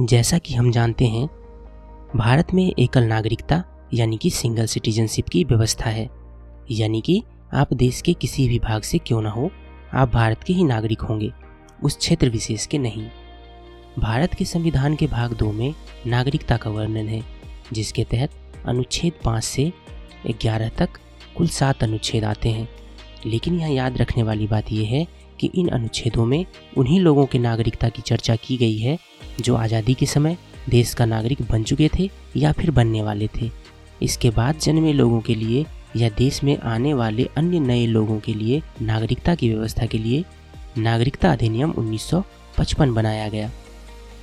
जैसा कि हम जानते हैं, भारत में एकल नागरिकता, यानी कि सिंगल सिटीजनशिप की व्यवस्था है। यानी कि आप देश के किसी भी भाग से क्यों ना हो, आप भारत के ही नागरिक होंगे, उस क्षेत्र विशेष के नहीं। भारत के संविधान के भाग दो में नागरिकता का वर्णन है, जिसके तहत अनुच्छेद पाँच से ग्यारह तक कुल सात अनुच्छेद आते हैं। लेकिन यहाँ याद रखने वाली बात यह है कि इन अनुच्छेदों में उन्हीं लोगों के नागरिकता की चर्चा की गई है, जो आज़ादी के समय देश का नागरिक बन चुके थे या फिर बनने वाले थे। इसके बाद जन्मे लोगों के लिए या देश में आने वाले अन्य नए लोगों के लिए नागरिकता की व्यवस्था के लिए नागरिकता अधिनियम 1955 बनाया गया।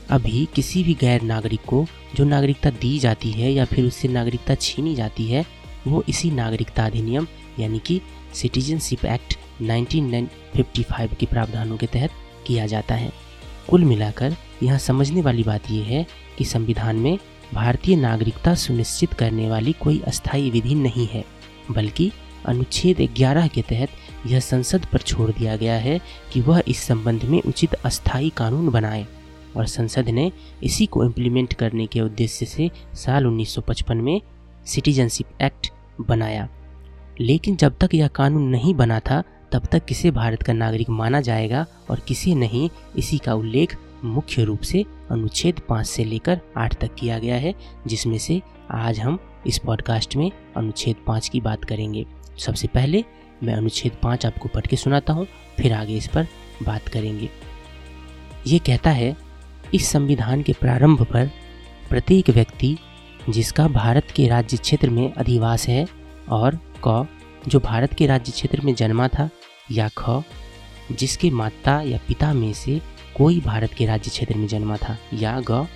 अभी किसी भी गैर नागरिक को जो नागरिकता दी जाती है या फिर उससे नागरिकता छीनी जाती है, वो इसी नागरिकता अधिनियम यानी कि सिटीजनशिप एक्ट 1955 के प्रावधानों के तहत किया जाता है। कुल मिलाकर यहाँ समझने वाली बात यह है कि संविधान में भारतीय नागरिकता सुनिश्चित करने वाली कोई अस्थायी विधि नहीं है, बल्कि अनुच्छेद 11 के तहत यह संसद पर छोड़ दिया गया है कि वह इस संबंध में उचित अस्थायी कानून बनाए। और संसद ने इसी को इम्प्लीमेंट करने के उद्देश्य से साल 1955 में सिटीजनशिप एक्ट बनाया। लेकिन जब तक यह कानून नहीं बना था तब तक किसे भारत का नागरिक माना जाएगा और किसे नहीं, इसी का उल्लेख मुख्य रूप से अनुच्छेद पाँच से लेकर आठ तक किया गया है, जिसमें से आज हम इस पॉडकास्ट में अनुच्छेद पाँच की बात करेंगे। सबसे पहले मैं अनुच्छेद पाँच आपको पढ़ के सुनाता हूँ, फिर आगे इस पर बात करेंगे। ये कहता है, इस संविधान के प्रारंभ पर प्रत्येक व्यक्ति जिसका भारत के राज्य क्षेत्र में अधिवास है और क, जो भारत के राज्य क्षेत्र में जन्मा था या ख, जिसके माता या पिता में से कोई भारत के राज्य क्षेत्र में जन्मा था, या ग,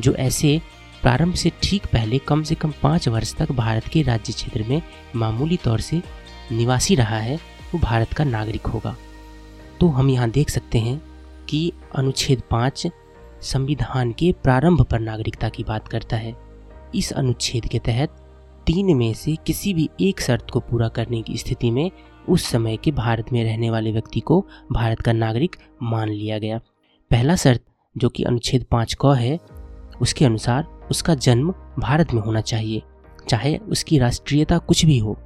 जो ऐसे प्रारंभ से ठीक पहले कम से कम पाँच वर्ष तक भारत के राज्य क्षेत्र में मामूली तौर से निवासी रहा है, वो भारत का नागरिक होगा। तो हम यहाँ देख सकते हैं कि अनुच्छेद पाँच संविधान के प्रारंभ पर नागरिकता की बात करता है। इस अनुच्छेद के तहत तीन में से किसी भी एक शर्त को पूरा करने की स्थिति में उस समय के भारत में रहने वाले व्यक्ति को भारत का नागरिक मान लिया गया। पहला शर्त, जो कि अनुच्छेद पाँच क है, उसके अनुसार उसका जन्म भारत में होना चाहिए, चाहे उसकी राष्ट्रीयता कुछ भी हो,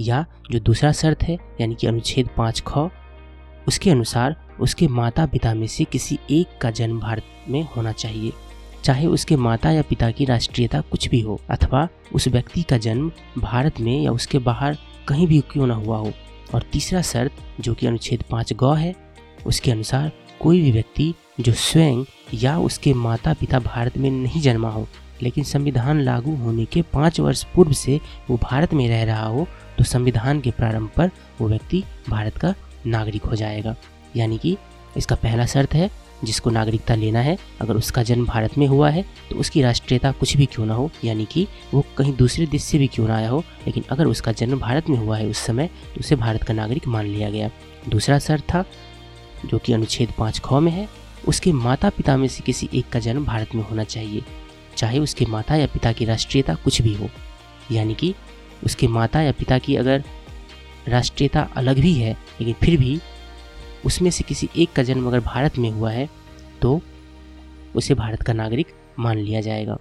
या जो दूसरा शर्त है, यानी कि अनुच्छेद पाँच ख, उसके अनुसार उसके माता पिता में से किसी एक का जन्म भारत में होना चाहिए, चाहे उसके माता या पिता की राष्ट्रीयता कुछ भी हो, अथवा उस व्यक्ति का जन्म भारत में या उसके बाहर कहीं भी क्यों ना हुआ हो। और तीसरा शर्त, जो कि अनुच्छेद पाँच गौ है, उसके अनुसार कोई भी व्यक्ति जो स्वयं या उसके माता पिता भारत में नहीं जन्मा हो, लेकिन संविधान लागू होने के पाँच वर्ष पूर्व से वो भारत में रह रहा हो तो संविधान के प्रारंभ पर वो व्यक्ति भारत का नागरिक हो जाएगा। यानी कि इसका पहला शर्त है जिसको नागरिकता लेना है, अगर उसका जन्म भारत में हुआ है तो उसकी राष्ट्रीयता कुछ भी क्यों ना हो, यानी कि वो कहीं दूसरे देश से भी क्यों ना आया हो, लेकिन अगर उसका जन्म भारत में हुआ है उस समय तो उसे भारत का नागरिक मान लिया गया। दूसरा शर्त था, जो कि अनुच्छेद पाँच ख में है, उसके माता पिता में से किसी एक का जन्म भारत में होना चाहिए, चाहे उसके माता या पिता की राष्ट्रीयता कुछ भी हो। यानी कि उसके माता या पिता की अगर राष्ट्रीयता अलग भी है, लेकिन फिर भी उसमें से किसी एक का जन्म अगर भारत में हुआ है तो उसे भारत का नागरिक मान लिया जाएगा।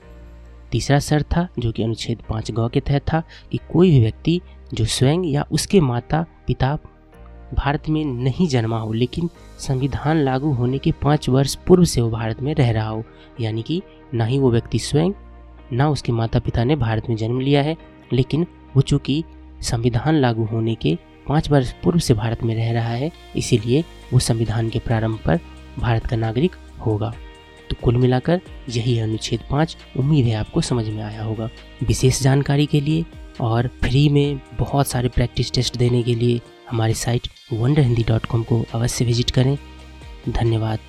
तीसरा शर्त था, जो कि अनुच्छेद पाँच गौ के तहत था, कि कोई भी व्यक्ति जो स्वयं या उसके माता, पिता भारत में नहीं जन्मा हो, लेकिन संविधान लागू होने के पाँच वर्ष पूर्व से वो भारत में रह रहा हो, यानी कि ना ही वो व्यक्ति स्वयं, ना उसके माता पिता ने भारत में जन्म लिया है, लेकिन वो चूँकि संविधान लागू होने के पाँच वर्ष पूर्व से भारत में रह रहा है, इसीलिए वो संविधान के प्रारंभ पर भारत का नागरिक होगा। तो कुल मिलाकर यही अनुच्छेद पाँच उम्मीद है आपको समझ में आया होगा। विशेष जानकारी के लिए और फ्री में बहुत सारे प्रैक्टिस टेस्ट देने के लिए हमारी site wonder Hindi dot com को अवश्य विज़िट करें। धन्यवाद।